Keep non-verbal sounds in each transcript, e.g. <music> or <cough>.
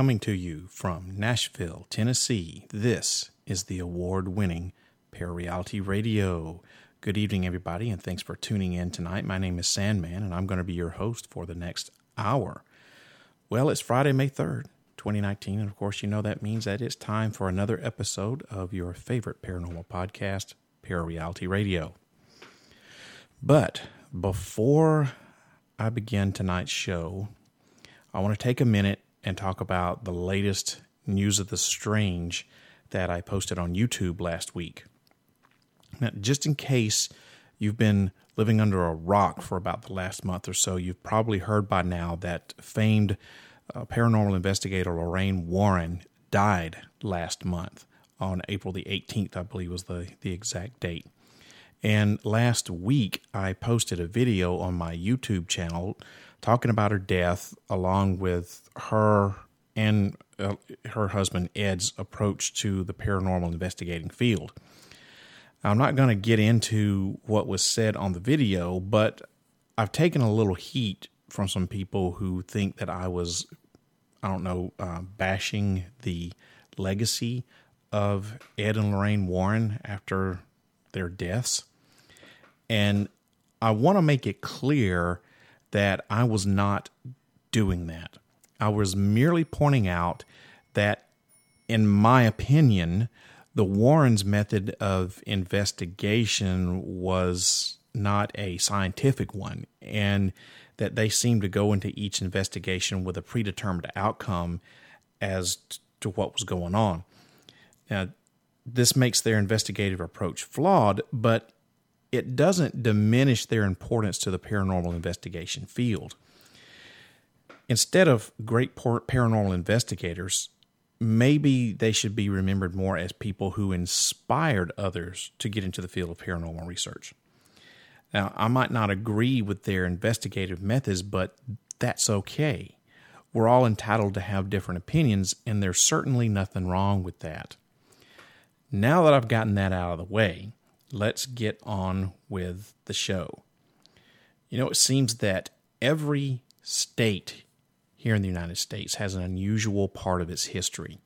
Coming to you from Nashville, Tennessee, this is the award winning Parareality Radio. Good evening, everybody, and thanks for tuning in tonight. My name is Sandman, and I'm going to be your host for the next hour. Well, it's Friday, May 3rd, 2019, and of course, you know that means that it's time for another episode of your favorite paranormal podcast, Parareality Radio. But before I begin tonight's show, I want to take a minute and talk about the latest news of the strange that I posted on YouTube last week. Now, just in case you've been living under a rock for about the last month or so, you've probably heard by now that famed uh, paranormal investigator Lorraine Warren died last month on April the 18th, I believe was the, the exact date. And last week, I posted a video on my YouTube channel talking about her death, along with her and uh, her husband Ed's approach to the paranormal investigating field. I'm not going to get into what was said on the video, but I've taken a little heat from some people who think that I was, I don't know, uh, bashing the legacy of Ed and Lorraine Warren after their deaths. And I want to make it clear that I was not doing that. I was merely pointing out that, in my opinion, the Warrens' method of investigation was not a scientific one, and that they seemed to go into each investigation with a predetermined outcome as to what was going on. Now, this makes their investigative approach flawed, but it doesn't diminish their importance to the paranormal investigation field. Instead of great paranormal investigators, maybe they should be remembered more as people who inspired others to get into the field of paranormal research. Now, I might not agree with their investigative methods, but that's okay. We're all entitled to have different opinions, and there's certainly nothing wrong with that. Now that I've gotten that out of the way, let's get on with the show. You know, it seems that every state here in the United States has an unusual part of its history.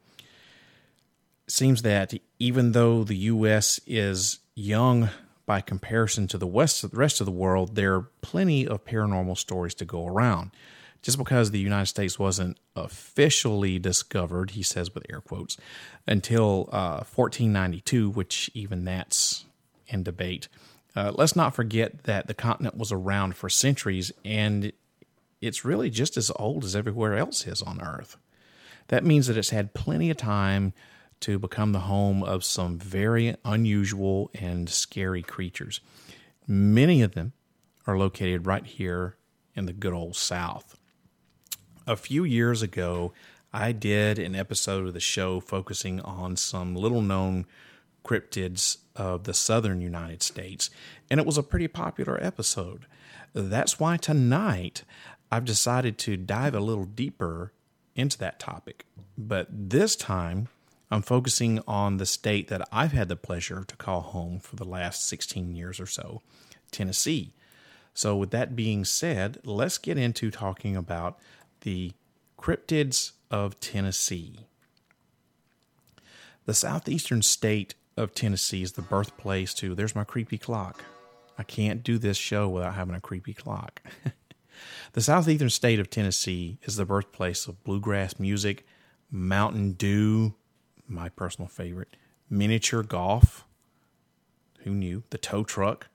It seems that even though the U.S. is young by comparison to the west, the rest of the world, there are plenty of paranormal stories to go around. Just because the United States wasn't officially discovered, he says with air quotes, until uh, 1492, which even that's and debate. Uh, let's not forget that the continent was around for centuries and it's really just as old as everywhere else is on Earth. That means that it's had plenty of time to become the home of some very unusual and scary creatures. Many of them are located right here in the good old South. A few years ago, I did an episode of the show focusing on some little known cryptids of the southern United States, and it was a pretty popular episode. That's why tonight I've decided to dive a little deeper into that topic. But this time, I'm focusing on the state that I've had the pleasure to call home for the last 16 years or so, Tennessee. So, with that being said, let's get into talking about the cryptids of Tennessee. The southeastern state of Tennessee is the birthplace to There's my creepy clock. I can't do this show without having a creepy clock. <laughs> the southeastern state of Tennessee is the birthplace of bluegrass music, Mountain Dew, my personal favorite, miniature golf, who knew, the tow truck,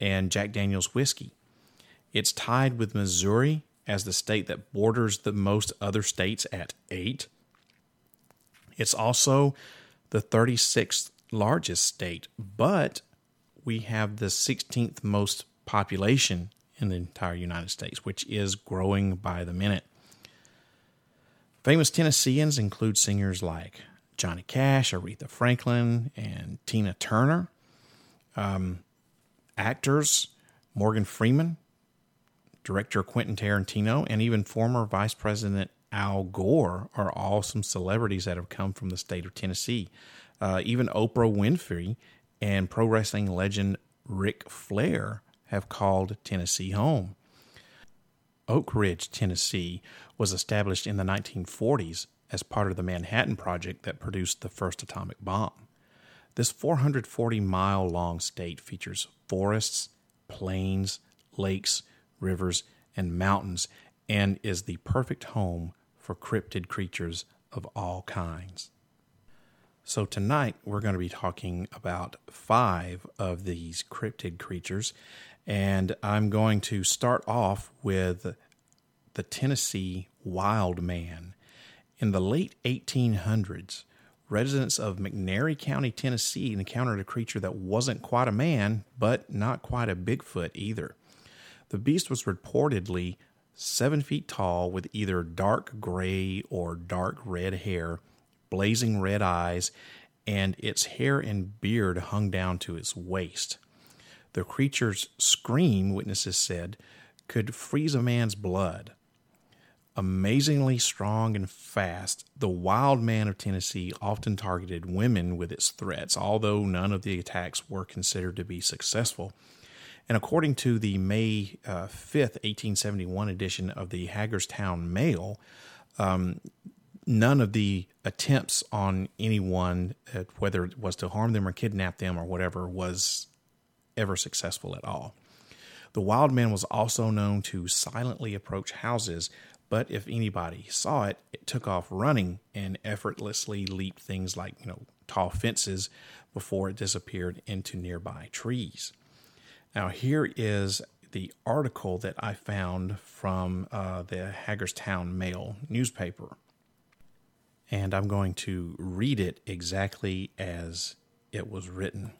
and Jack Daniels whiskey. It's tied with Missouri as the state that borders the most other states at eight. It's also the 36th largest state, but we have the 16th most population in the entire United States, which is growing by the minute. Famous Tennesseans include singers like Johnny Cash, Aretha Franklin, and Tina Turner. Um, actors Morgan Freeman, director Quentin Tarantino, and even former Vice President Al Gore are all some celebrities that have come from the state of Tennessee. Uh, even Oprah Winfrey and pro wrestling legend Ric Flair have called Tennessee home. Oak Ridge, Tennessee was established in the 1940s as part of the Manhattan Project that produced the first atomic bomb. This 440 mile long state features forests, plains, lakes, rivers, and mountains, and is the perfect home for cryptid creatures of all kinds. So, tonight we're going to be talking about five of these cryptid creatures, and I'm going to start off with the Tennessee wild man. In the late 1800s, residents of McNairy County, Tennessee, encountered a creature that wasn't quite a man, but not quite a Bigfoot either. The beast was reportedly seven feet tall with either dark gray or dark red hair blazing red eyes, and its hair and beard hung down to its waist. The creature's scream, witnesses said, could freeze a man's blood. Amazingly strong and fast, the wild man of Tennessee often targeted women with its threats, although none of the attacks were considered to be successful. And according to the May uh, 5th, 1871 edition of the Hagerstown Mail, um, none of the attempts on anyone, whether it was to harm them or kidnap them or whatever, was ever successful at all. The wild man was also known to silently approach houses, but if anybody saw it, it took off running and effortlessly leaped things like, you know, tall fences before it disappeared into nearby trees. Now, here is the article that I found from uh, the Hagerstown Mail newspaper and I'm going to read it exactly as it was written.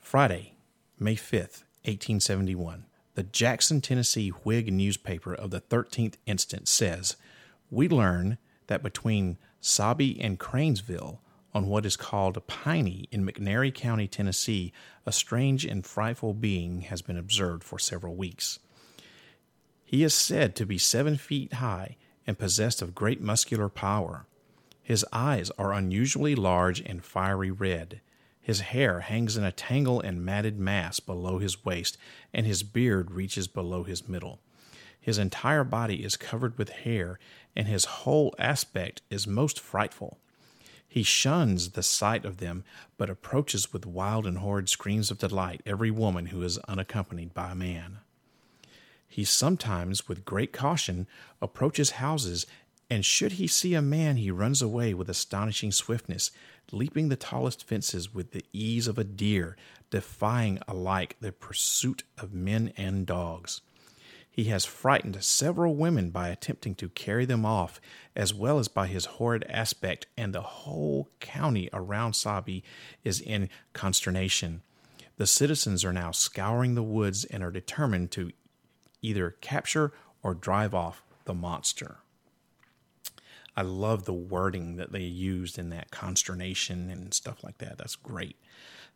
Friday, May 5th, 1871. The Jackson, Tennessee Whig newspaper of the 13th instant says, We learn that between Sabi and Cranesville, on what is called Piney in McNairy County, Tennessee, a strange and frightful being has been observed for several weeks. He is said to be seven feet high and possessed of great muscular power. His eyes are unusually large and fiery red. His hair hangs in a tangle and matted mass below his waist, and his beard reaches below his middle. His entire body is covered with hair, and his whole aspect is most frightful. He shuns the sight of them, but approaches with wild and horrid screams of delight every woman who is unaccompanied by a man. He sometimes, with great caution, approaches houses, and should he see a man, he runs away with astonishing swiftness, leaping the tallest fences with the ease of a deer, defying alike the pursuit of men and dogs. He has frightened several women by attempting to carry them off, as well as by his horrid aspect, and the whole county around Sabi is in consternation. The citizens are now scouring the woods and are determined to either capture or drive off the monster. I love the wording that they used in that consternation and stuff like that. That's great.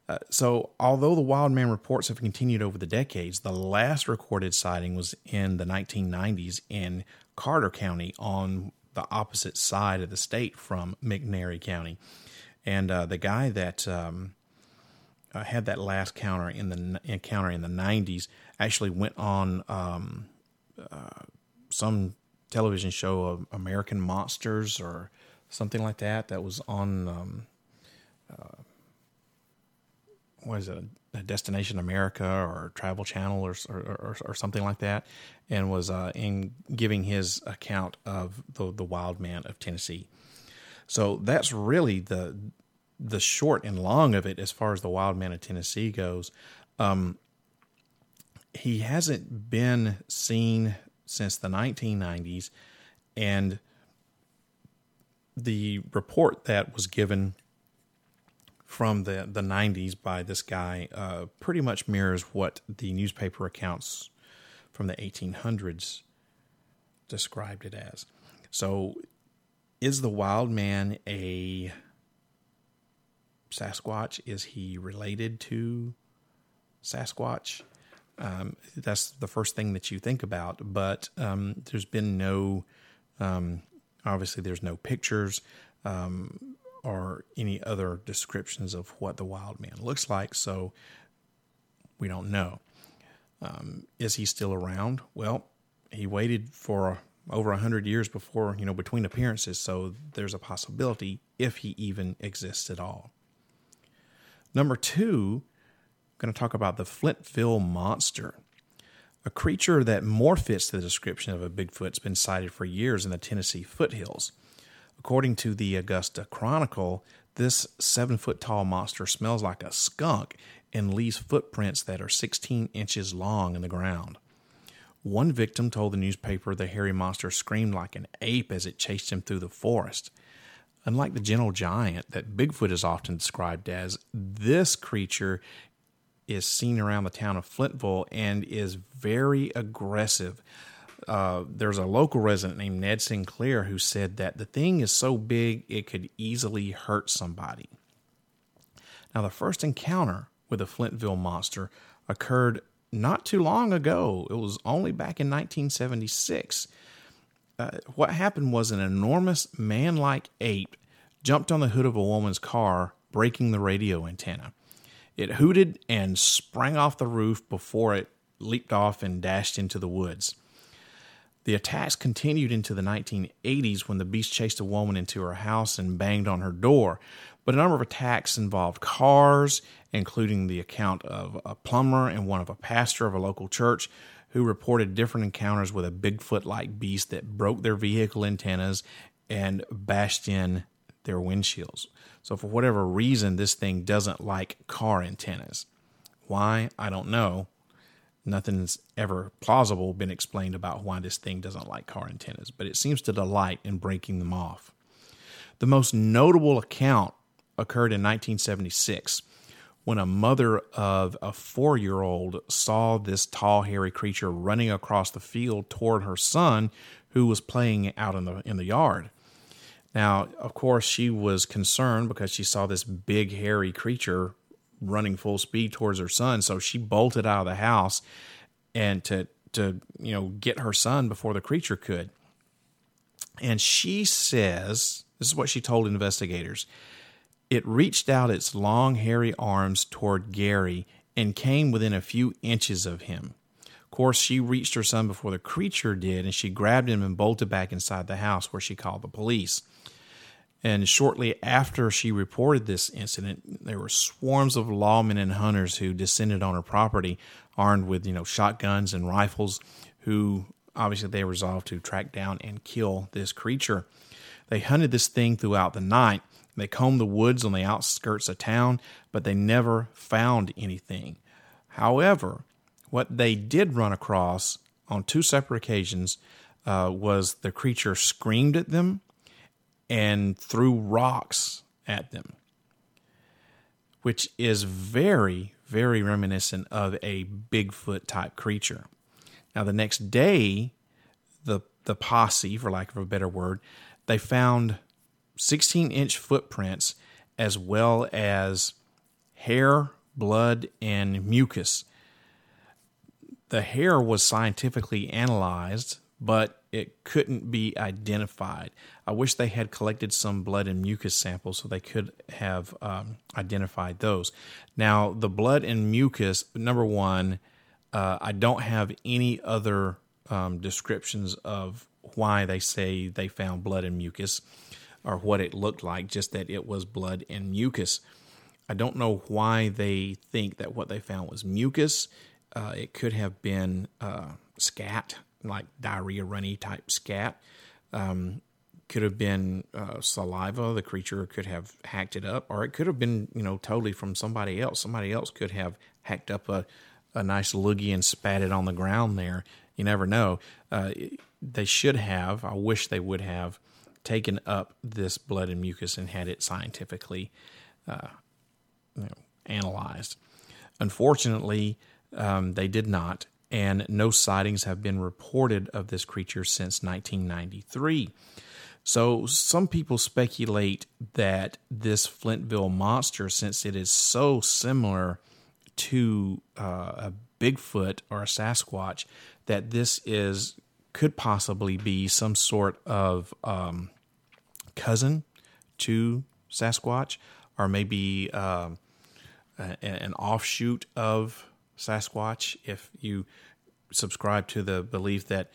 Uh, so, although the wild man reports have continued over the decades, the last recorded sighting was in the 1990s in Carter County on the opposite side of the state from McNairy County. And uh, the guy that um, uh, had that last counter in the encounter in the 90s actually went on um, uh, some television show of American Monsters or something like that that was on um, uh, what is it Destination America or Travel Channel or or, or, or something like that, and was uh, in giving his account of the the wild man of Tennessee. So that's really the the short and long of it as far as the wild man of Tennessee goes. Um, he hasn't been seen since the 1990s, and the report that was given from the, the 90s by this guy uh, pretty much mirrors what the newspaper accounts from the 1800s described it as. So, is the wild man a Sasquatch? Is he related to Sasquatch? Um, that's the first thing that you think about. But um, there's been no, um, obviously, there's no pictures um, or any other descriptions of what the wild man looks like. So we don't know. Um, is he still around? Well, he waited for over a 100 years before, you know, between appearances. So there's a possibility if he even exists at all. Number two, going to talk about the Flintville Monster. A creature that more fits the description of a Bigfoot's been sighted for years in the Tennessee foothills. According to the Augusta Chronicle, this seven foot tall monster smells like a skunk and leaves footprints that are 16 inches long in the ground. One victim told the newspaper the hairy monster screamed like an ape as it chased him through the forest. Unlike the gentle giant that Bigfoot is often described as, this creature is seen around the town of Flintville and is very aggressive. Uh, there's a local resident named Ned Sinclair who said that the thing is so big it could easily hurt somebody. Now, the first encounter with the Flintville monster occurred not too long ago. It was only back in 1976. Uh, what happened was an enormous man like ape jumped on the hood of a woman's car, breaking the radio antenna. It hooted and sprang off the roof before it leaped off and dashed into the woods. The attacks continued into the 1980s when the beast chased a woman into her house and banged on her door. But a number of attacks involved cars, including the account of a plumber and one of a pastor of a local church who reported different encounters with a Bigfoot like beast that broke their vehicle antennas and bashed in their windshields. So, for whatever reason, this thing doesn't like car antennas. Why? I don't know. Nothing's ever plausible been explained about why this thing doesn't like car antennas, but it seems to delight in breaking them off. The most notable account occurred in 1976 when a mother of a four year old saw this tall, hairy creature running across the field toward her son, who was playing out in the, in the yard. Now, of course, she was concerned because she saw this big, hairy creature running full speed towards her son. So she bolted out of the house and to to you know get her son before the creature could. And she says, this is what she told investigators. It reached out its long, hairy arms toward Gary and came within a few inches of him. Of course, she reached her son before the creature did, and she grabbed him and bolted back inside the house where she called the police. And shortly after she reported this incident, there were swarms of lawmen and hunters who descended on her property, armed with you know shotguns and rifles, who obviously they resolved to track down and kill this creature. They hunted this thing throughout the night, they combed the woods on the outskirts of town, but they never found anything. However, what they did run across on two separate occasions uh, was the creature screamed at them and threw rocks at them, which is very, very reminiscent of a Bigfoot type creature. Now, the next day, the the posse, for lack of a better word, they found 16 inch footprints as well as hair, blood, and mucus. The hair was scientifically analyzed, but it couldn't be identified. I wish they had collected some blood and mucus samples so they could have um, identified those. Now, the blood and mucus, number one, uh, I don't have any other um, descriptions of why they say they found blood and mucus or what it looked like, just that it was blood and mucus. I don't know why they think that what they found was mucus. Uh, it could have been uh, scat, like diarrhea runny type scat. Um, could have been uh, saliva. The creature could have hacked it up, or it could have been, you know, totally from somebody else. Somebody else could have hacked up a, a nice loogie and spat it on the ground there. You never know. Uh, they should have. I wish they would have taken up this blood and mucus and had it scientifically uh, you know, analyzed. Unfortunately, um, they did not, and no sightings have been reported of this creature since 1993. So, some people speculate that this Flintville monster, since it is so similar to uh, a Bigfoot or a Sasquatch, that this is could possibly be some sort of um, cousin to Sasquatch, or maybe uh, an offshoot of Sasquatch. If you subscribe to the belief that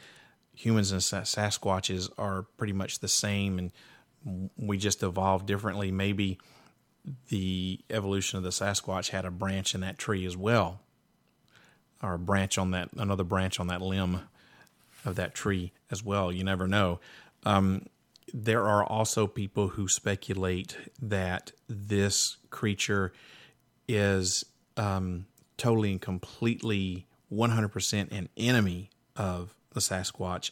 humans and Sasquatches are pretty much the same, and we just evolved differently. Maybe the evolution of the Sasquatch had a branch in that tree as well, or a branch on that another branch on that limb of that tree as well. You never know. Um, there are also people who speculate that this creature is um, totally and completely 100% an enemy of the Sasquatch.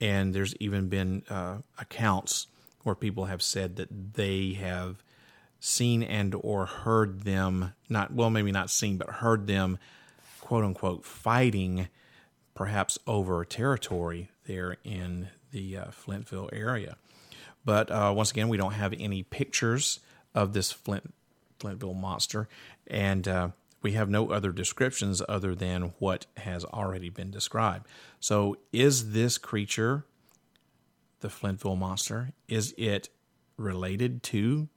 And there's even been uh, accounts where people have said that they have seen and or heard them not well maybe not seen but heard them quote unquote fighting perhaps over territory there in the uh, Flintville area. But uh, once again, we don't have any pictures of this Flint Flintville monster, and uh, we have no other descriptions other than what has already been described. So, is this creature the Flintville monster? Is it related to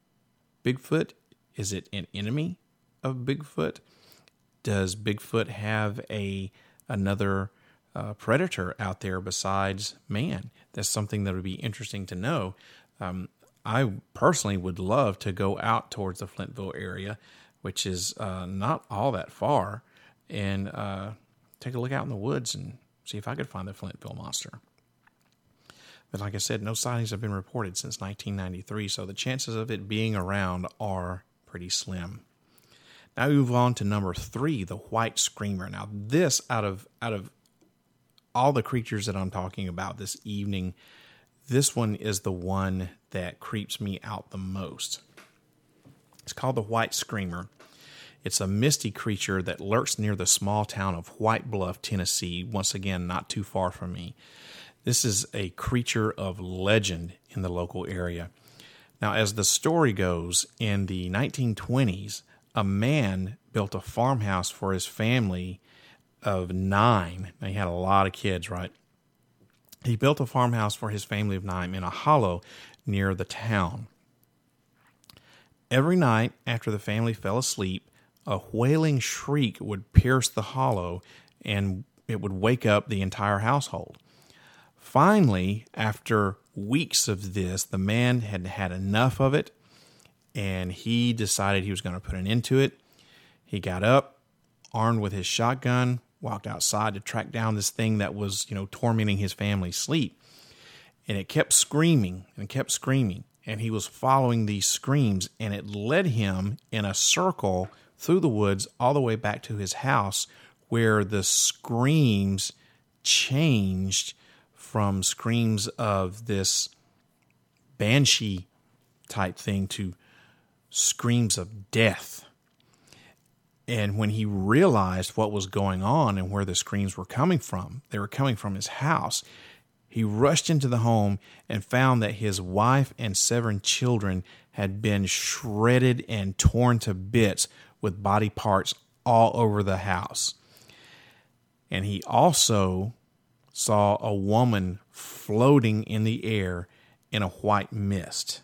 Bigfoot? Is it an enemy of Bigfoot? Does Bigfoot have a another uh, predator out there besides man? That's something that would be interesting to know. Um, I personally would love to go out towards the Flintville area, which is uh, not all that far, and uh, take a look out in the woods and see if I could find the Flintville monster. But like I said, no sightings have been reported since 1993, so the chances of it being around are pretty slim. Now we move on to number three, the white screamer. Now this, out of out of all the creatures that I'm talking about this evening, this one is the one that creeps me out the most. It's called the White Screamer. It's a misty creature that lurks near the small town of White Bluff, Tennessee, once again, not too far from me. This is a creature of legend in the local area. Now, as the story goes, in the 1920s, a man built a farmhouse for his family of nine. Now, he had a lot of kids, right? He built a farmhouse for his family of nine in a hollow near the town. Every night after the family fell asleep, a wailing shriek would pierce the hollow and it would wake up the entire household. Finally, after weeks of this, the man had had enough of it and he decided he was going to put an end to it. He got up, armed with his shotgun, walked outside to track down this thing that was, you know, tormenting his family's sleep. And it kept screaming and kept screaming. And he was following these screams, and it led him in a circle through the woods all the way back to his house, where the screams changed from screams of this banshee type thing to screams of death and when he realized what was going on and where the screams were coming from, they were coming from his house. He rushed into the home and found that his wife and seven children had been shredded and torn to bits with body parts all over the house. And he also saw a woman floating in the air in a white mist.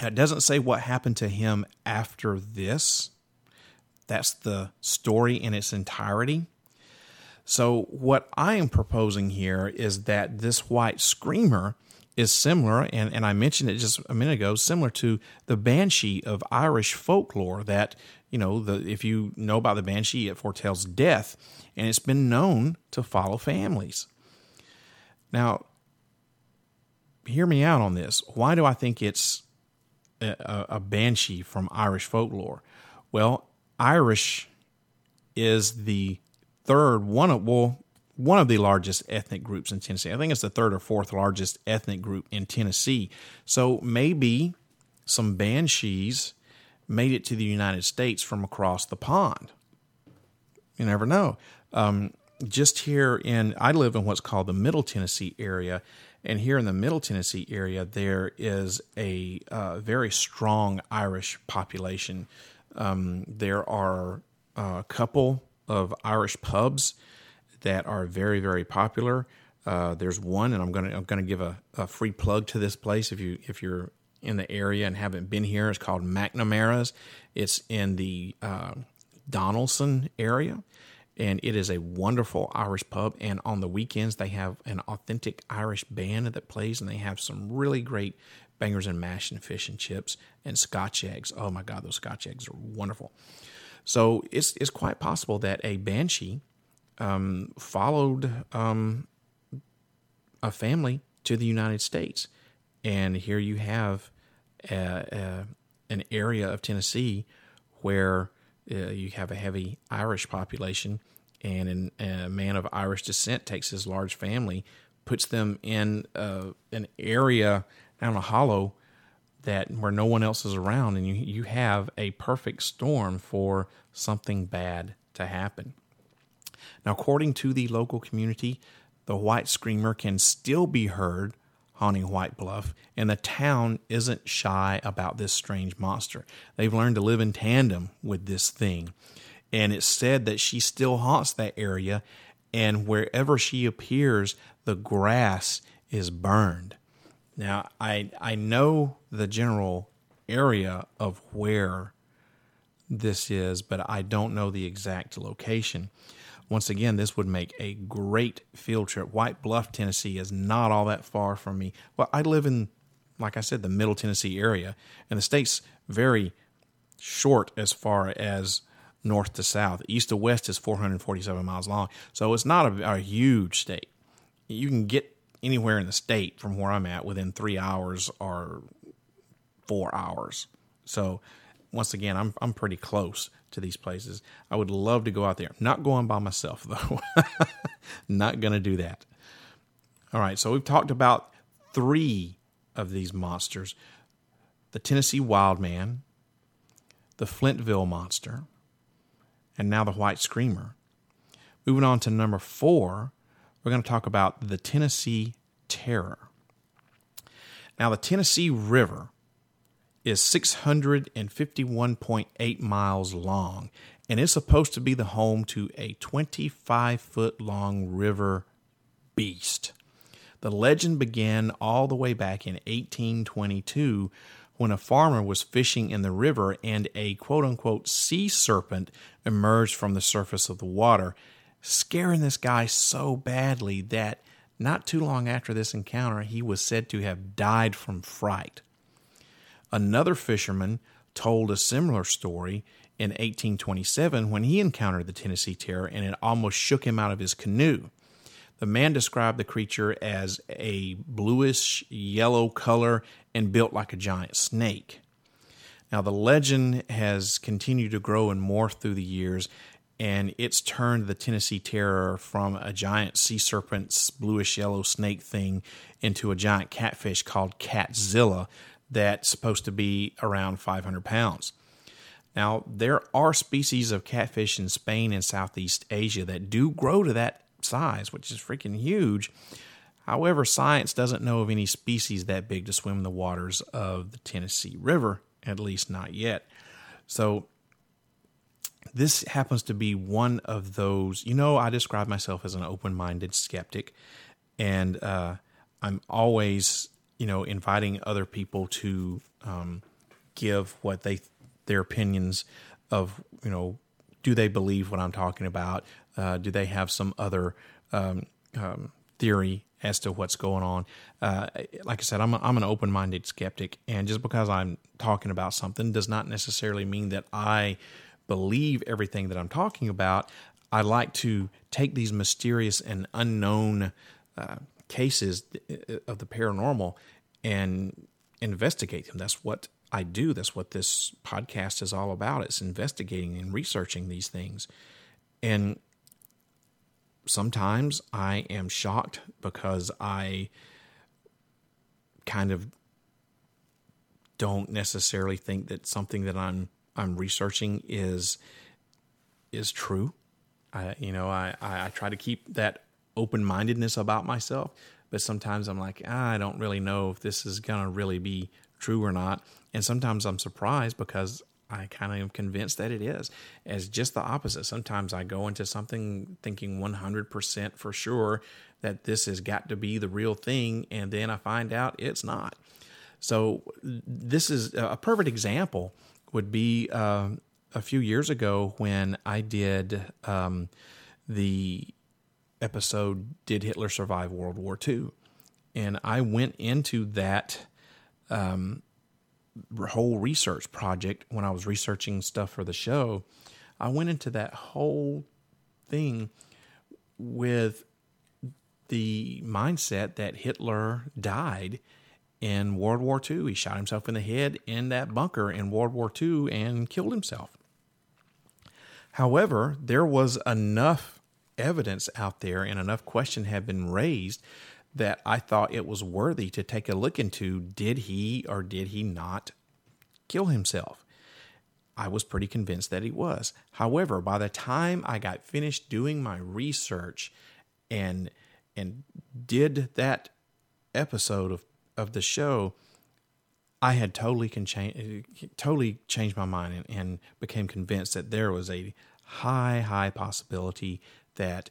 It doesn't say what happened to him after this, that's the story in its entirety. So, what I am proposing here is that this white screamer is similar, and, and I mentioned it just a minute ago, similar to the banshee of Irish folklore. That, you know, the, if you know about the banshee, it foretells death, and it's been known to follow families. Now, hear me out on this. Why do I think it's a, a banshee from Irish folklore? Well, Irish is the third one of well one of the largest ethnic groups in Tennessee. I think it's the third or fourth largest ethnic group in Tennessee. So maybe some banshees made it to the United States from across the pond. You never know. Um, just here in, I live in what's called the Middle Tennessee area, and here in the Middle Tennessee area, there is a uh, very strong Irish population. Um, there are a couple of Irish pubs that are very, very popular. Uh, there's one, and I'm gonna I'm gonna give a, a, free plug to this place if you if you're in the area and haven't been here. It's called McNamara's. It's in the uh, Donelson area, and it is a wonderful Irish pub. And on the weekends, they have an authentic Irish band that plays, and they have some really great bangers and mash and fish and chips and Scotch eggs. Oh my God, those Scotch eggs are wonderful. So it's it's quite possible that a banshee um, followed um, a family to the United States, and here you have an area of Tennessee where uh, you have a heavy Irish population, and an, a man of Irish descent takes his large family, puts them in uh, an area down a hollow that where no one else is around, and you you have a perfect storm for something bad to happen. Now, according to the local community, the white screamer can still be heard haunting White Bluff, and the town isn't shy about this strange monster. They've learned to live in tandem with this thing, and it's said that she still haunts that area, and wherever she appears, the grass is burned. Now, I I know the general area of where this is, but I don't know the exact location. Once again, this would make a great field trip. White Bluff, Tennessee is not all that far from me. Well, I live in, like I said, the Middle Tennessee area, and the state's very short as far as north to south. East to west is 447 miles long, so it's not a, a huge state. You can get anywhere in the state from where I'm at within three hours or four hours. So once again, I'm I'm pretty close to these places. I would love to go out there. Not going by myself <laughs> though. Not to do that. All right, so we've talked about 3 of these monsters. The Tennessee Wild Man, the Flintville Monster, and now the White Screamer. Moving on to number 4, we're going to talk about the Tennessee Terror. Now, the Tennessee River is 651.8 miles long and is supposed to be the home to a 25 foot long river beast. The legend began all the way back in 1822 when a farmer was fishing in the river and a quote unquote sea serpent emerged from the surface of the water, scaring this guy so badly that not too long after this encounter, he was said to have died from fright. Another fisherman told a similar story in 1827 when he encountered the Tennessee Terror and it almost shook him out of his canoe. The man described the creature as a bluish yellow color and built like a giant snake. Now, the legend has continued to grow and morph through the years, and it's turned the Tennessee Terror from a giant sea serpent's bluish yellow snake thing into a giant catfish called Catzilla that's supposed to be around 500 pounds. Now, there are species of catfish in Spain and Southeast Asia that do grow to that size, which is freaking huge. However, science doesn't know of any species that big to swim the waters of the Tennessee River, at least not yet. So, this happens to be one of those. You know, I describe myself as an open minded skeptic, and uh, I'm always you know, inviting other people to um, give what they their opinions of you know, do they believe what I'm talking about? Uh, do they have some other um, um, theory as to what's going on? Uh, like I said, I'm a, I'm an open minded skeptic, and just because I'm talking about something does not necessarily mean that I believe everything that I'm talking about. I like to take these mysterious and unknown uh, cases of the paranormal and investigate them. That's what I do. That's what this podcast is all about. It's investigating and researching these things. And sometimes I am shocked because I kind of don't necessarily think that something that I'm I'm researching is is true. I you know I, I, I try to keep that open mindedness about myself, but sometimes I'm like, ah, I don't really know if this is to really be true or not. And sometimes I'm surprised because I kind of am convinced that it is. As just the opposite. Sometimes I go into something thinking 100% for sure that this has got to be the real thing, and then I find out it's not. So, this is a perfect example, would be uh, a few years ago when I did um, the episode Did Hitler Survive World War II? And I went into that um, whole research project when I was researching stuff for the show. I went into that whole thing with the mindset that Hitler died in World War II. He shot himself in the head in that bunker in World War II and killed himself. However, there was enough evidence out there and enough question had been raised that I thought it was worthy to take a look into did he or did he not kill himself? I was pretty convinced that he was. However, by the time I got finished doing my research and and did that episode of, of the show, I had totally can change, totally changed my mind and, and became convinced that there was a high, high possibility that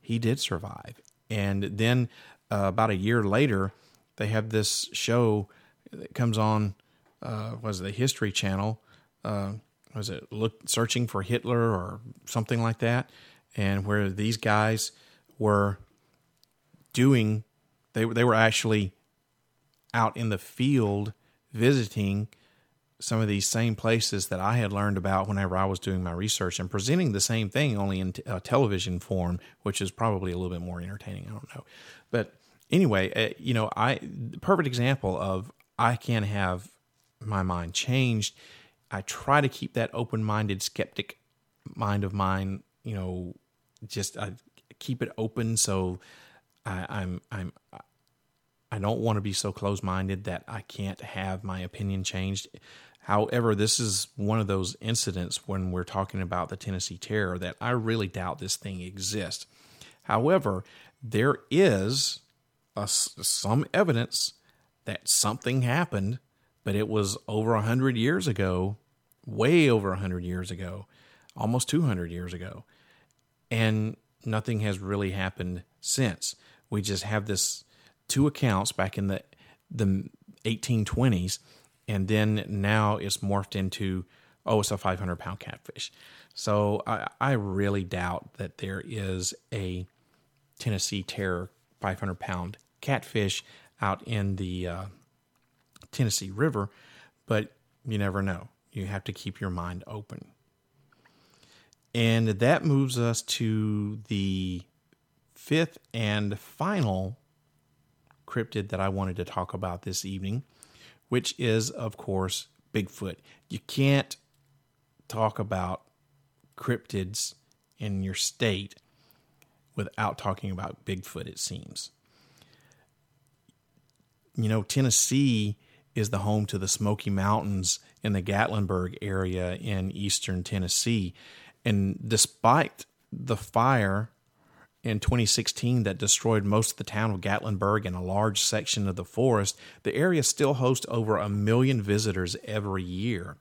he did survive. And then uh, about a year later, they have this show that comes on, uh, was the History Channel. Uh, was it look searching for Hitler or something like that? And where these guys were doing, they they were actually out in the field visiting some of these same places that I had learned about whenever I was doing my research and presenting the same thing only in t- television form, which is probably a little bit more entertaining. I don't know, but anyway, uh, you know, I perfect example of I can have my mind changed. I try to keep that open-minded, skeptic mind of mine. You know, just I keep it open so I, I'm I'm I don't want to be so close minded that I can't have my opinion changed. However, this is one of those incidents when we're talking about the Tennessee Terror that I really doubt this thing exists. However, there is a, some evidence that something happened, but it was over 100 years ago, way over 100 years ago, almost 200 years ago. And nothing has really happened since. We just have this two accounts back in the the 1820s and then now it's morphed into oh it's a 500 pound catfish. So I, I really doubt that there is a tennessee terror 500 pound catfish out in the uh, tennessee river but you never know. You have to keep your mind open. And that moves us to the fifth and final cryptid that i wanted to talk about this evening which is, of course, Bigfoot. You can't talk about cryptids in your state without talking about Bigfoot, it seems. You know, Tennessee is the home to the Smoky Mountains in the Gatlinburg area in eastern Tennessee. And despite the fire in 2016 that destroyed most of the town of Gatlinburg and a large section of the forest, the area still hosts over a million visitors every year.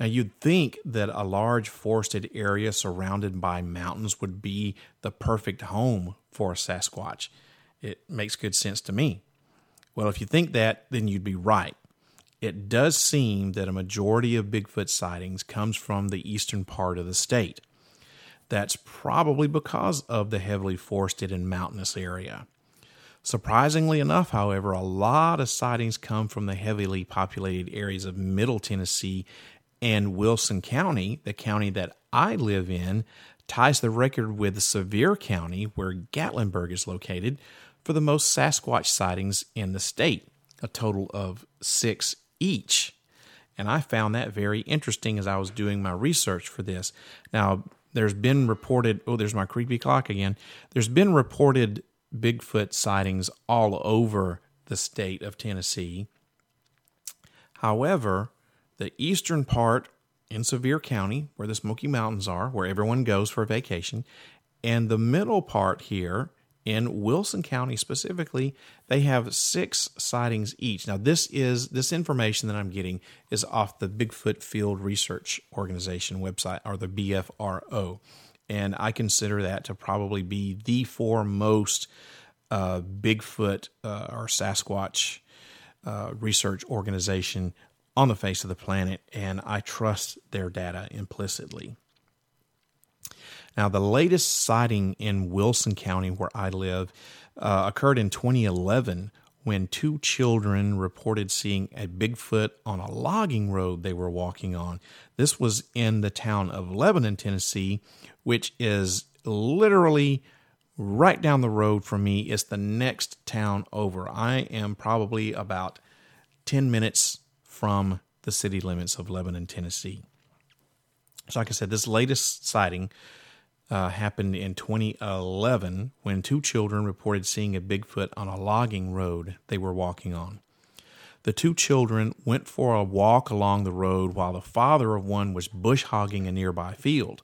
Now, you'd think that a large forested area surrounded by mountains would be the perfect home for a Sasquatch. It makes good sense to me. Well, if you think that, then you'd be right. It does seem that a majority of Bigfoot sightings comes from the eastern part of the state. That's probably because of the heavily forested and mountainous area. Surprisingly enough, however, a lot of sightings come from the heavily populated areas of Middle Tennessee and Wilson County, the county that I live in, ties the record with Sevier County, where Gatlinburg is located, for the most Sasquatch sightings in the state, a total of six each. And I found that very interesting as I was doing my research for this. Now, there's been reported, oh, there's my creepy clock again. There's been reported Bigfoot sightings all over the state of Tennessee. However, the eastern part in Sevier County, where the Smoky Mountains are, where everyone goes for vacation, and the middle part here in Wilson County specifically, they have six sightings each. Now, this is this information that I'm getting is off the Bigfoot Field Research Organization website, or the BFRO, and I consider that to probably be the foremost uh, Bigfoot uh, or Sasquatch uh, research organization on the face of the planet, and I trust their data implicitly. Now, the latest sighting in Wilson County, where I live, uh, occurred in 2011 when two children reported seeing a Bigfoot on a logging road they were walking on. This was in the town of Lebanon, Tennessee, which is literally right down the road from me. It's the next town over. I am probably about 10 minutes from the city limits of Lebanon, Tennessee. So, like I said, this latest sighting uh, happened in 2011 when two children reported seeing a Bigfoot on a logging road they were walking on. The two children went for a walk along the road while the father of one was bush hogging a nearby field.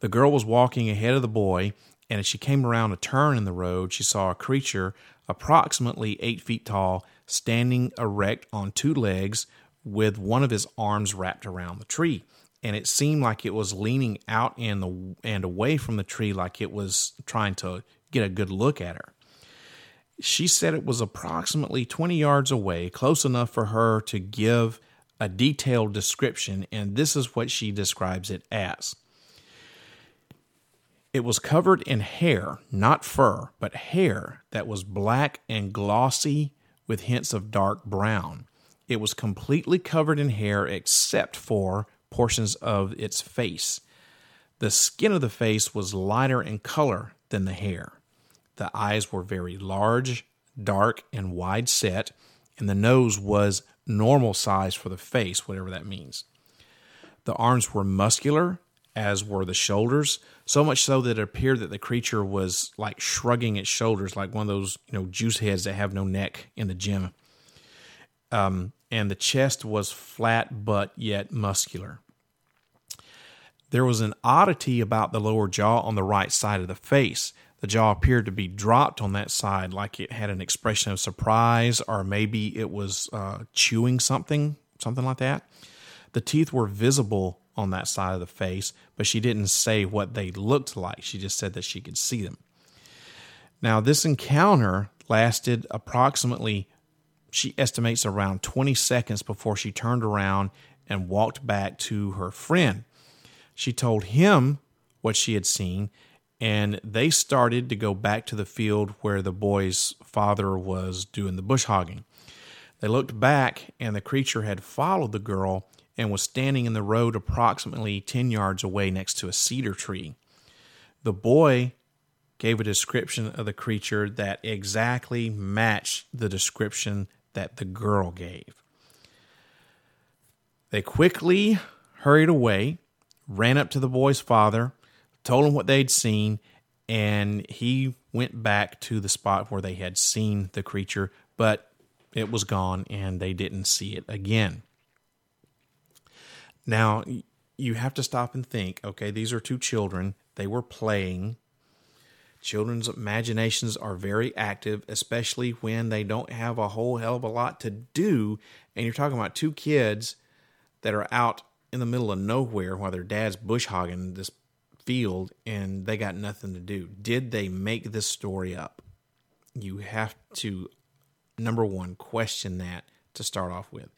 The girl was walking ahead of the boy, and as she came around a turn in the road, she saw a creature approximately eight feet tall standing erect on two legs with one of his arms wrapped around the tree and it seemed like it was leaning out and the and away from the tree like it was trying to get a good look at her. She said it was approximately 20 yards away, close enough for her to give a detailed description, and this is what she describes it as. It was covered in hair, not fur, but hair that was black and glossy with hints of dark brown. It was completely covered in hair except for portions of its face. The skin of the face was lighter in color than the hair. The eyes were very large, dark, and wide set, and the nose was normal size for the face, whatever that means. The arms were muscular, as were the shoulders, so much so that it appeared that the creature was like shrugging its shoulders, like one of those you know juice heads that have no neck in the gym. Um, and the chest was flat but yet muscular. There was an oddity about the lower jaw on the right side of the face. The jaw appeared to be dropped on that side, like it had an expression of surprise, or maybe it was uh, chewing something, something like that. The teeth were visible on that side of the face, but she didn't say what they looked like. She just said that she could see them. Now, this encounter lasted approximately, she estimates, around 20 seconds before she turned around and walked back to her friend. She told him what she had seen, and they started to go back to the field where the boy's father was doing the bush hogging. They looked back, and the creature had followed the girl and was standing in the road approximately 10 yards away next to a cedar tree. The boy gave a description of the creature that exactly matched the description that the girl gave. They quickly hurried away ran up to the boy's father, told him what they'd seen, and he went back to the spot where they had seen the creature, but it was gone and they didn't see it again. Now, you have to stop and think okay, these are two children. They were playing. Children's imaginations are very active, especially when they don't have a whole hell of a lot to do. And you're talking about two kids that are out in the middle of nowhere while their dad's bush hogging this field and they got nothing to do. Did they make this story up? You have to, number one, question that to start off with.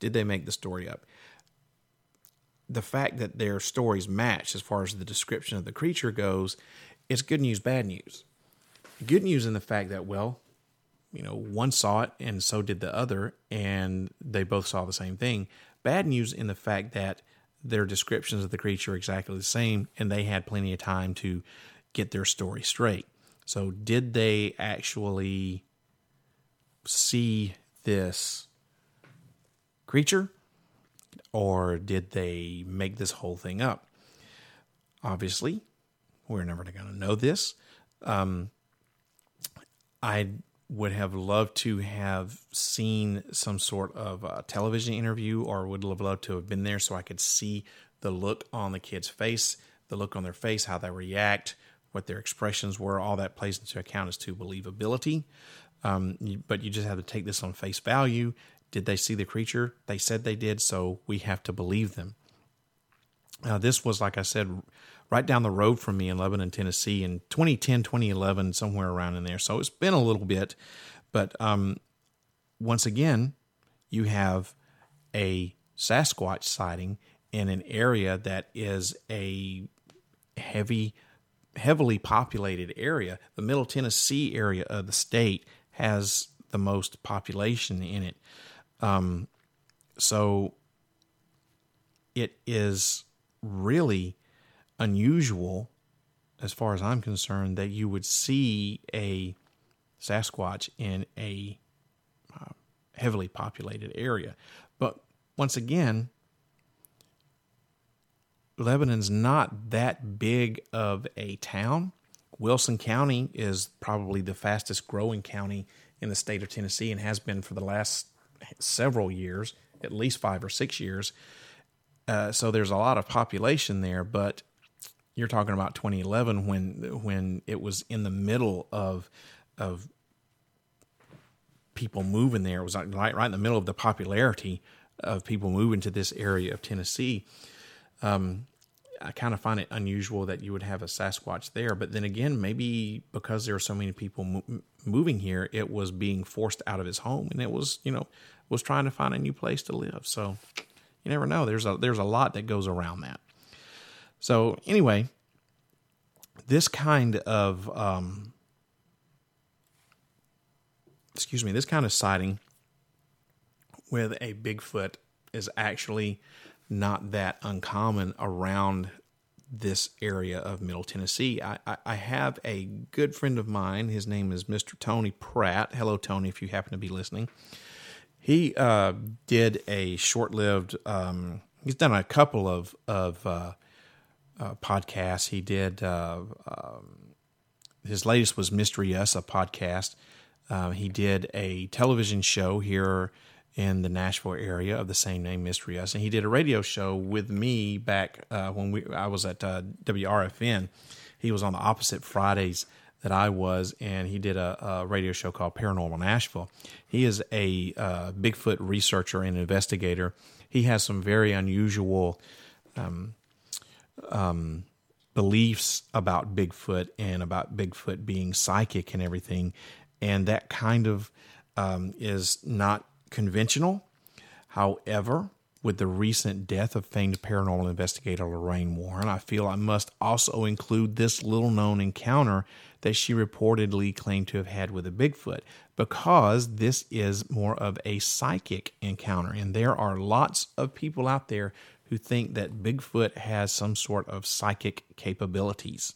Did they make the story up? The fact that their stories match as far as the description of the creature goes is good news, bad news. Good news in the fact that, well, you know, one saw it and so did the other, and they both saw the same thing. Bad news in the fact that their descriptions of the creature exactly the same, and they had plenty of time to get their story straight. So, did they actually see this creature, or did they make this whole thing up? Obviously, we're never going to know this. Um, I would have loved to have seen some sort of a television interview or would have loved to have been there so I could see the look on the kid's face, the look on their face, how they react, what their expressions were. All that plays into account as to believability. Um, but you just have to take this on face value. Did they see the creature? They said they did, so we have to believe them. Uh, this was, like I said, right down the road from me in Lebanon, Tennessee in 2010, 2011, somewhere around in there. So it's been a little bit. But um, once again, you have a Sasquatch sighting in an area that is a heavy, heavily populated area. The Middle Tennessee area of the state has the most population in it. Um, so it is really unusual, as far as I'm concerned, that you would see a Sasquatch in a uh, heavily populated area. But once again, Lebanon's not that big of a town. Wilson County is probably the fastest growing county in the state of Tennessee and has been for the last several years, at least five or six years. Uh, so there's a lot of population there, but you're talking about 2011 when when it was in the middle of of people moving there. It was like right, right in the middle of the popularity of people moving to this area of Tennessee. Um, I kind of find it unusual that you would have a Sasquatch there. But then again, maybe because there are so many people mo- moving here, it was being forced out of his home, and it was you know was trying to find a new place to live. So you never know. There's a there's a lot that goes around that. So anyway, this kind of um, excuse me, this kind of sighting with a Bigfoot is actually not that uncommon around this area of Middle Tennessee. I, I, I, have a good friend of mine. His name is Mr. Tony Pratt. Hello, Tony, if you happen to be listening. He uh, did a short lived, um, he's done a couple of, of uh, uh, podcasts. He did, uh, um, his latest was Mystery Us, a podcast. Uh, he did a television show here in the Nashville area of the same name, Mystery Us, and he did a radio show with me back uh, when we I was at uh, WRFN. He was on the opposite Fridays that I was, and he did a, a radio show called Paranormal Nashville. He is a uh, Bigfoot researcher and investigator. He has some very unusual um, um, beliefs about Bigfoot and about Bigfoot being psychic and everything, and that kind of um, is not conventional. However, with the recent death of famed paranormal investigator Lorraine Warren, I feel I must also include this little known encounter that she reportedly claimed to have had with a Bigfoot because this is more of a psychic encounter. And there are lots of people out there who think that Bigfoot has some sort of psychic capabilities.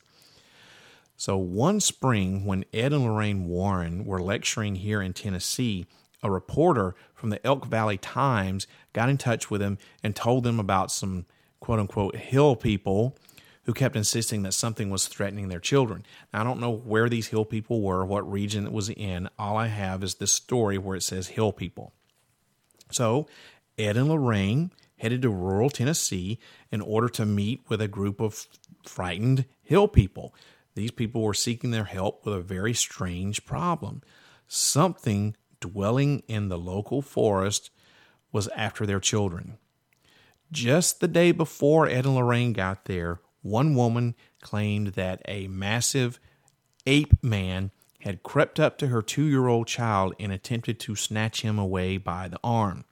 So, one spring, when Ed and Lorraine Warren were lecturing here in Tennessee, a reporter from the Elk Valley Times got in touch with them and told them about some quote unquote hill people who kept insisting that something was threatening their children. Now, I don't know where these hill people were, what region it was in. All I have is this story where it says hill people. So, Ed and Lorraine headed to rural Tennessee in order to meet with a group of frightened hill people. These people were seeking their help with a very strange problem. Something dwelling in the local forest was after their children. Just the day before Ed and Lorraine got there, one woman claimed that a massive ape man had crept up to her two year old child and attempted to snatch him away by the arm.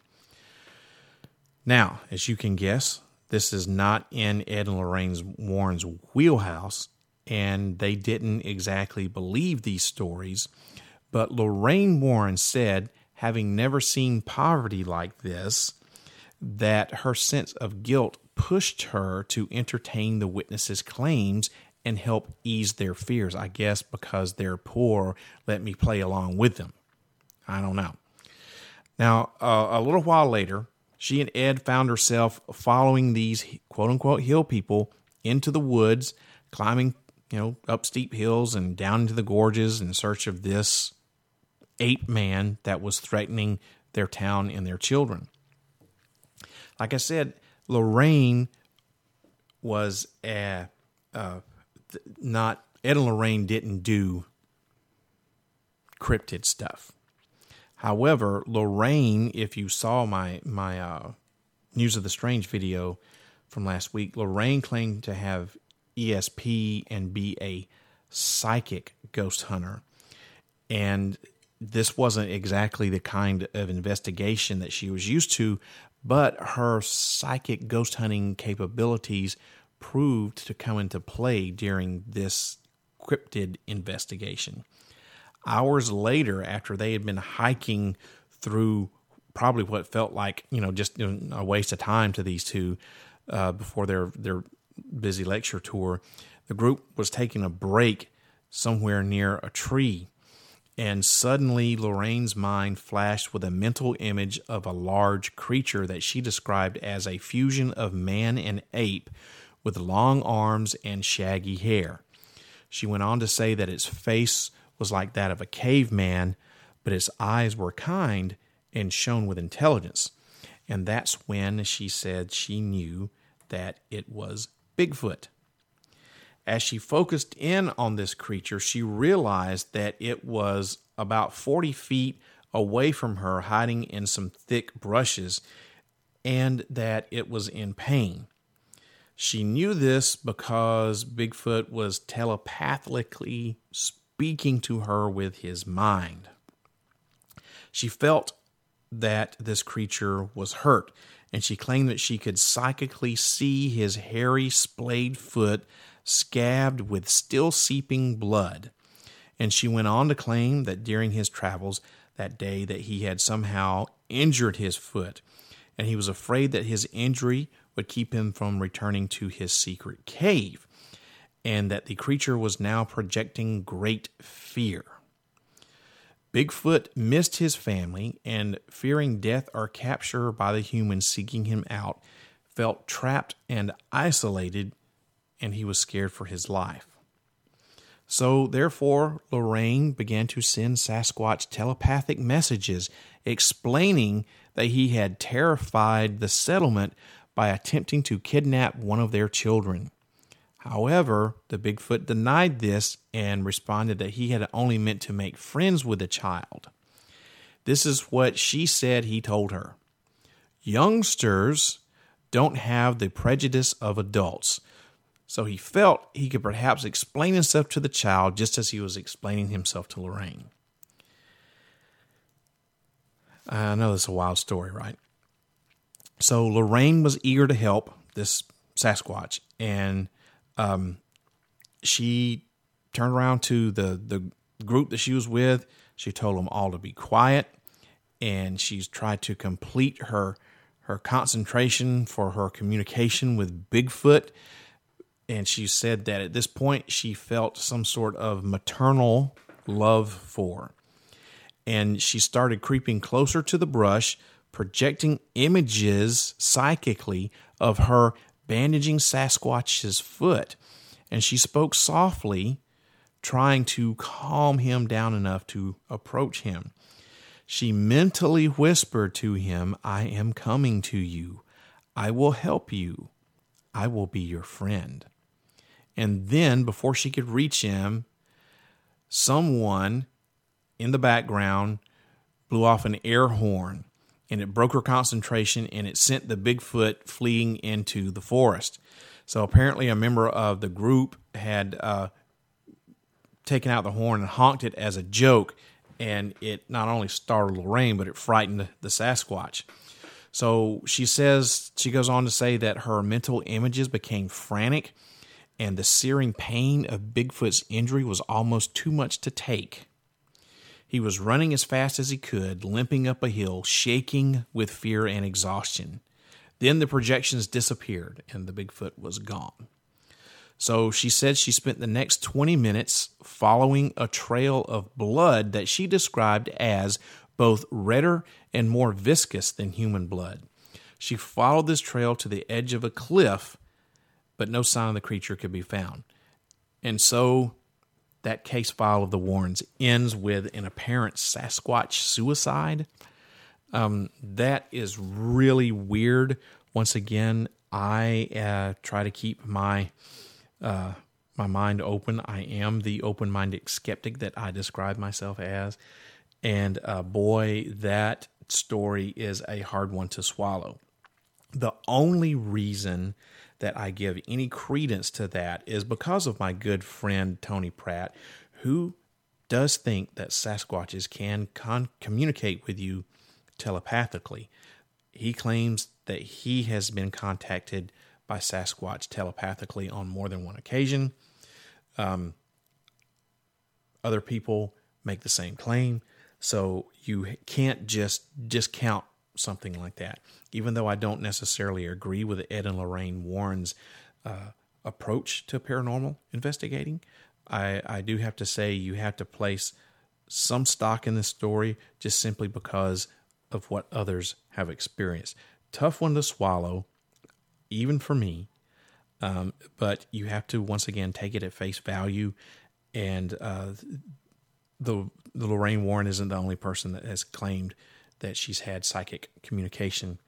Now, as you can guess, this is not in Ed and Lorraine's Warren's wheelhouse, and they didn't exactly believe these stories but Lorraine Warren said, having never seen poverty like this, that her sense of guilt pushed her to entertain the witnesses' claims and help ease their fears. I guess because they're poor, let me play along with them. I don't know. Now, uh, a little while later, she and Ed found herself following these quote unquote hill people into the woods, climbing, you know, up steep hills and down into the gorges in search of this ape man that was threatening their town and their children. Like I said, Lorraine was a, uh, not Ed and Lorraine didn't do cryptid stuff. However, Lorraine, if you saw my my uh, News of the Strange video from last week, Lorraine claimed to have ESP and be a psychic ghost hunter. And this wasn't exactly the kind of investigation that she was used to, but her psychic ghost hunting capabilities proved to come into play during this cryptid investigation. Hours later, after they had been hiking through probably what felt like you know just a waste of time to these two uh, before their their busy lecture tour, the group was taking a break somewhere near a tree. And suddenly, Lorraine's mind flashed with a mental image of a large creature that she described as a fusion of man and ape with long arms and shaggy hair. She went on to say that its face was like that of a caveman, but his eyes were kind and shone with intelligence. And that's when she said she knew that it was Bigfoot. As she focused in on this creature, she realized that it was about 40 feet away from her, hiding in some thick brushes, and that it was in pain. She knew this because Bigfoot was telepathically speaking to her with his mind. She felt that this creature was hurt, and she claimed that she could psychically see his hairy, splayed foot scabbed with still seeping blood. And she went on to claim that during his travels that day that he had somehow injured his foot, and he was afraid that his injury would keep him from returning to his secret cave, and that the creature was now projecting great fear. Bigfoot missed his family and, fearing death or capture by the humans seeking him out, felt trapped and isolated, and he was scared for his life. So, therefore, Lorraine began to send Sasquatch telepathic messages explaining that he had terrified the settlement by attempting to kidnap one of their children. However, the Bigfoot denied this and responded that he had only meant to make friends with the child. This is what she said he told her Youngsters don't have the prejudice of adults. So he felt he could perhaps explain himself to the child just as he was explaining himself to Lorraine. I know this is a wild story, right? So Lorraine was eager to help this Sasquatch, and um, she turned around to the the group that she was with. She told them all to be quiet, and she's tried to complete her her concentration for her communication with Bigfoot. And she said that at this point she felt some sort of maternal love for. And she started creeping closer to the brush, projecting images psychically of her bandaging Sasquatch's foot, and she spoke softly, trying to calm him down enough to approach him. She mentally whispered to him, I am coming to you. I will help you. I will be your friend. And then, before she could reach him, someone in the background blew off an air horn and it broke her concentration and it sent the Bigfoot fleeing into the forest. So apparently, a member of the group had uh, taken out the horn and honked it as a joke, and it not only startled Lorraine, but it frightened the Sasquatch. So she says, she goes on to say that her mental images became frantic, and the searing pain of Bigfoot's injury was almost too much to take. He was running as fast as he could, limping up a hill, shaking with fear and exhaustion. Then the projections disappeared and the Bigfoot was gone. So she said she spent the next 20 minutes following a trail of blood that she described as both redder and more viscous than human blood. She followed this trail to the edge of a cliff, but no sign of the creature could be found. And so that case file of the Warrens ends with an apparent Sasquatch suicide. Um, that is really weird. Once again, I uh, try to keep my uh, my mind open. I am the open minded skeptic that I describe myself as, and uh, boy, that story is a hard one to swallow. The only reason that I give any credence to that is because of my good friend Tony Pratt, who does think that Sasquatches can con- communicate with you telepathically. He claims that he has been contacted by Sasquatch telepathically on more than one occasion. Um, other people make the same claim. So you can't just discount something like that. Even though I don't necessarily agree with Ed and Lorraine Warren's uh, approach to paranormal investigating, I, I do have to say you have to place some stock in this story just simply because of what others have experienced. Tough one to swallow, even for me, um, but you have to once again take it at face value. And uh, the the Lorraine Warren isn't the only person that has claimed that she's had psychic communication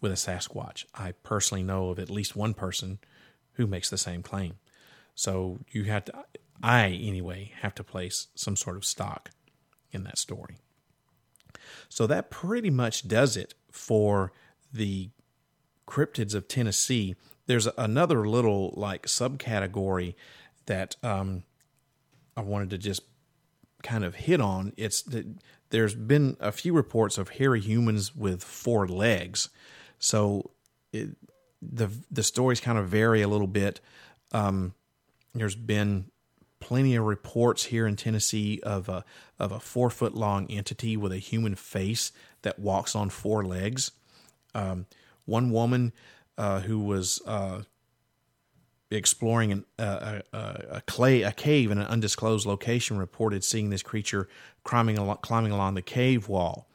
with a Sasquatch. I personally know of at least one person who makes the same claim. So you have to, I anyway, have to place some sort of stock in that story. So that pretty much does it for the cryptids of Tennessee. There's another little like subcategory that um, I wanted to just kind of hit on. It's that there's been a few reports of hairy humans with four legs. So it, the the stories kind of vary a little bit. Um, there's been plenty of reports here in Tennessee of a of a four foot long entity with a human face that walks on four legs. Um, one woman uh, who was uh, exploring an, uh, a, a, clay a cave in an undisclosed location reported seeing this creature climbing along, climbing along the cave wall.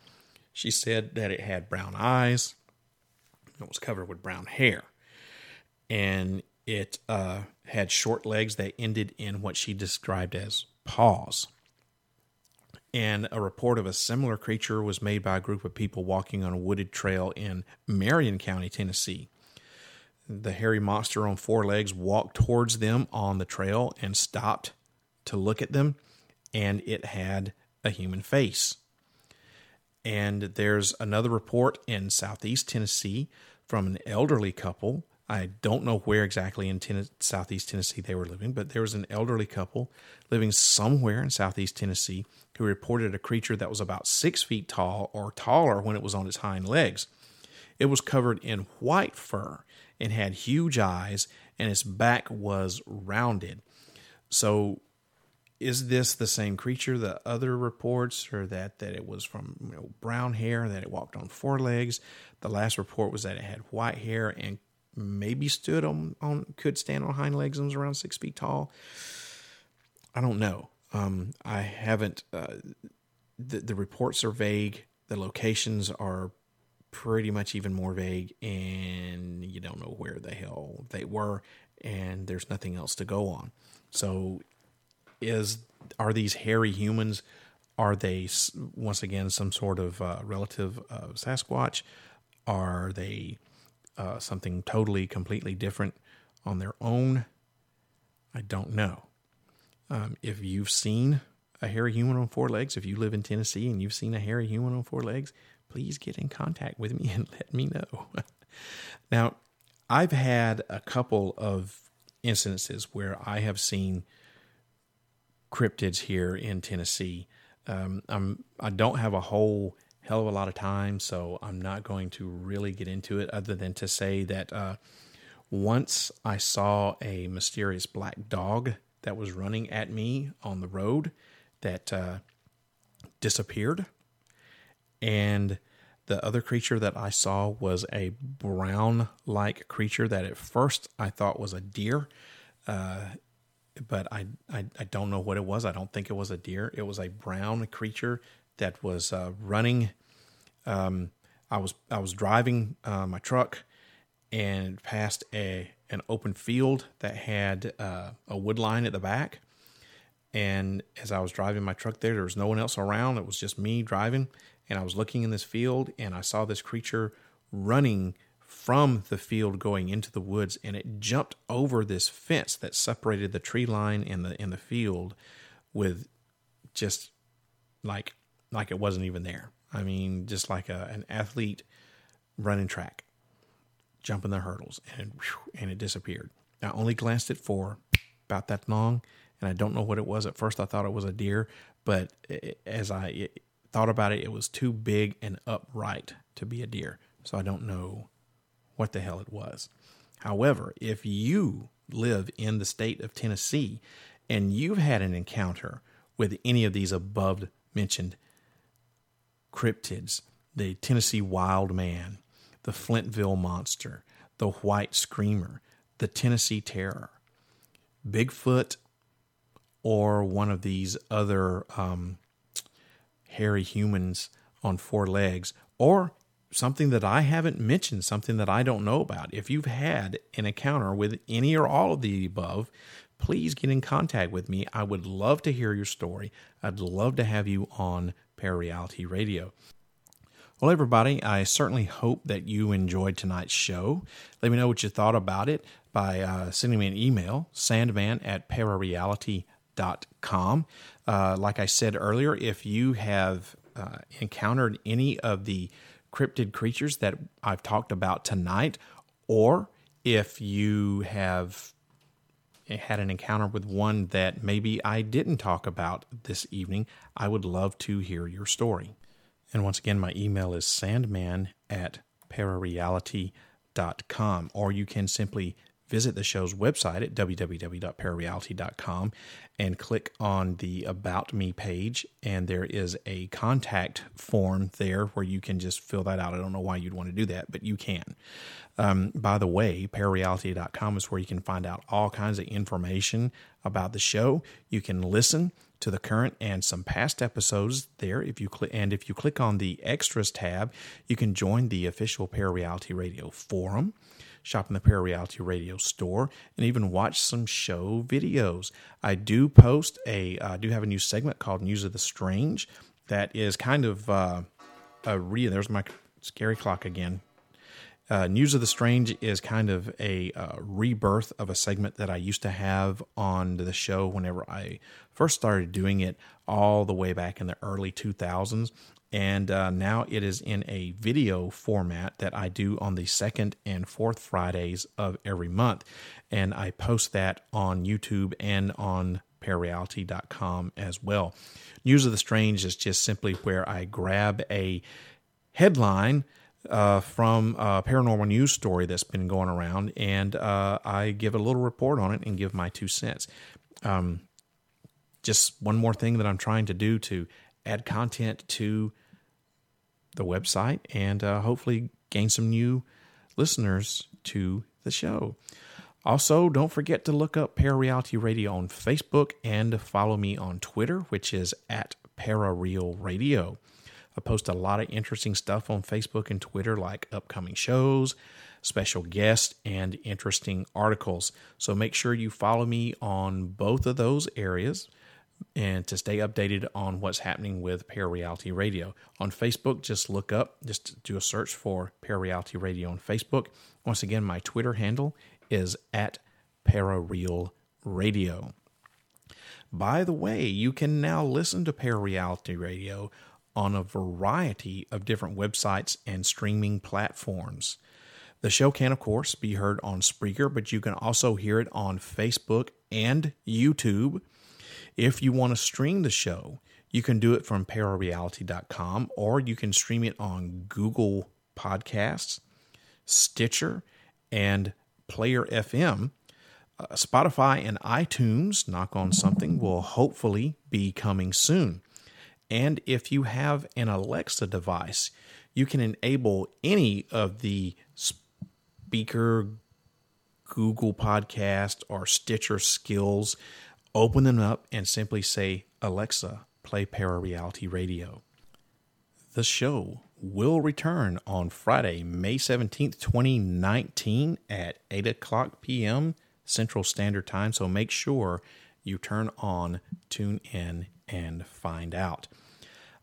She said that it had brown eyes, it was covered with brown hair, and it uh, had short legs that ended in what she described as paws. And a report of a similar creature was made by a group of people walking on a wooded trail in Marion County, Tennessee. The hairy monster on four legs walked towards them on the trail and stopped to look at them, and it had a human face. And there's another report in southeast Tennessee from an elderly couple. I don't know where exactly in ten- southeast Tennessee they were living, but there was an elderly couple living somewhere in southeast Tennessee who reported a creature that was about six feet tall or taller when it was on its hind legs. It was covered in white fur and had huge eyes, and its back was rounded. So, is this the same creature? The other reports or that that it was from you know, brown hair, that it walked on four legs. The last report was that it had white hair and maybe stood on, on could stand on hind legs and was around six feet tall. I don't know. Um, I haven't. Uh, the the reports are vague. The locations are pretty much even more vague, and you don't know where the hell they were, and there's nothing else to go on. So, is are these hairy humans? Are they once again some sort of uh, relative of Sasquatch? Are they uh, something totally, completely different on their own? I don't know. Um, if you've seen a hairy human on four legs, if you live in Tennessee and you've seen a hairy human on four legs, please get in contact with me <laughs> and let me know. <laughs> now, I've had a couple of instances where I have seen cryptids here in Tennessee. Um, I'm I don't have a whole hell of a lot of time, so I'm not going to really get into it other than to say that uh, once I saw a mysterious black dog that was running at me on the road that uh, disappeared. And the other creature that I saw was a brown like creature that at first I thought was a deer. Uh, but I, I, I don't know what it was. I don't think it was a deer. It was a brown creature that was uh, running. Um, I was I was driving uh, my truck and passed a an open field that had uh, a wood line at the back. And as I was driving my truck there, there was no one else around. It was just me driving. And I was looking in this field and I saw this creature running from the field going into the woods and it jumped over this fence that separated the tree line and the in the field with just like like it wasn't even there. I mean, just like a, an athlete running track jumping the hurdles, and and it disappeared. I only glanced at for about that long, and I don't know what it was. At first, I thought it was a deer, but eh, as I thought about it, it was too big and upright to be a deer. So I don't know what the hell it was. However, if you live in the state of Tennessee and you've had an encounter with any of these above mentioned cryptids, the Tennessee wild man, the Flintville monster, the white screamer, the Tennessee terror, Bigfoot, or one of these other um, hairy humans on four legs, or something that I haven't mentioned, something that I don't know about. If you've had an encounter with any or all of the above, please get in contact with me. I would love to hear your story. I'd love to have you on Parareality Radio. Well, everybody, I certainly hope that you enjoyed tonight's show. Let me know what you thought about it by uh, sending me an email, sandman at parareality.com. Uh, like I said earlier, if you have uh, encountered any of the cryptid creatures that I've talked about tonight, or if you have had an encounter with one that maybe I didn't talk about this evening, I would love to hear your story. And once again, my email is sandman at parareality.com, or you can simply visit the show's website at www.parareality.com and click on the About Me page. And there is a contact form there where you can just fill that out. I don't know why you'd want to do that, but you can. Um, by the way, parareality.com is where you can find out all kinds of information about the show. You can listen to the current and some past episodes there. If you click and if you click on the extras tab, you can join the official Parareality Radio forum shop in the Parareality Radio store, and even watch some show videos. I do post a, I do have a new segment called News of the Strange that is kind of uh, a re. There's my scary clock again. Uh, News of the Strange is kind of a uh, rebirth of a segment that I used to have on the show whenever I first started doing it all the way back in the early 2000s. And uh, now it is in a video format that I do on the second and fourth Fridays of every month. And I post that on YouTube and on parareality.com as well. News of the Strange is just simply where I grab a headline uh, from a paranormal news story that's been going around, and uh, I give a little report on it and give my two cents. Um, just one more thing that I'm trying to do to add content to the website and uh, hopefully gain some new listeners to the show. Also, don't forget to look up Parareality Radio on Facebook and follow me on Twitter, which is at Parareal Radio. I post a lot of interesting stuff on Facebook and Twitter, like upcoming shows, special guests, and interesting articles. So make sure you follow me on both of those areas and to stay updated on what's happening with Parareality Radio. On Facebook, just look up, just do a search for Parareality Radio on Facebook. Once again, my Twitter handle is at Parareal Radio. By the way, you can now listen to Parareality Radio on a variety of different websites and streaming platforms. The show can, of course, be heard on Spreaker, but you can also hear it on Facebook and YouTube. If you want to stream the show, you can do it from parareality.com or you can stream it on Google Podcasts, Stitcher, and Player FM. Uh, Spotify and iTunes, knock on something, will hopefully be coming soon. And if you have an Alexa device, you can enable any of the Spreaker, Google Podcast, or Stitcher skills, open them up, and simply say, Alexa, play Parareality Radio. The show will return on Friday, May 17th, 2019 at 8 o'clock p.m. Central Standard Time. So make sure you turn on, tune in, and find out.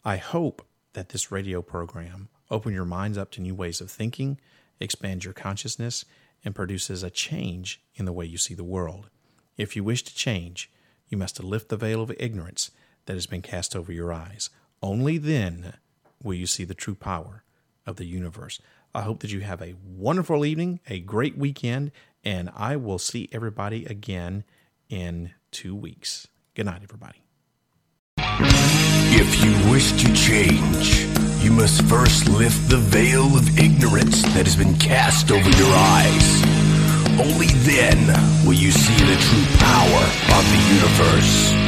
I hope that this radio program open your minds up to new ways of thinking, expands your consciousness, and produces a change in the way you see the world. If you wish to change, you must lift the veil of ignorance that has been cast over your eyes. Only then will you see the true power of the universe. I hope that you have a wonderful evening, a great weekend, and I will see everybody again in two weeks. Good night, everybody. If you wish to change, you must first lift the veil of ignorance that has been cast over your eyes. Only then will you see the true power of the universe.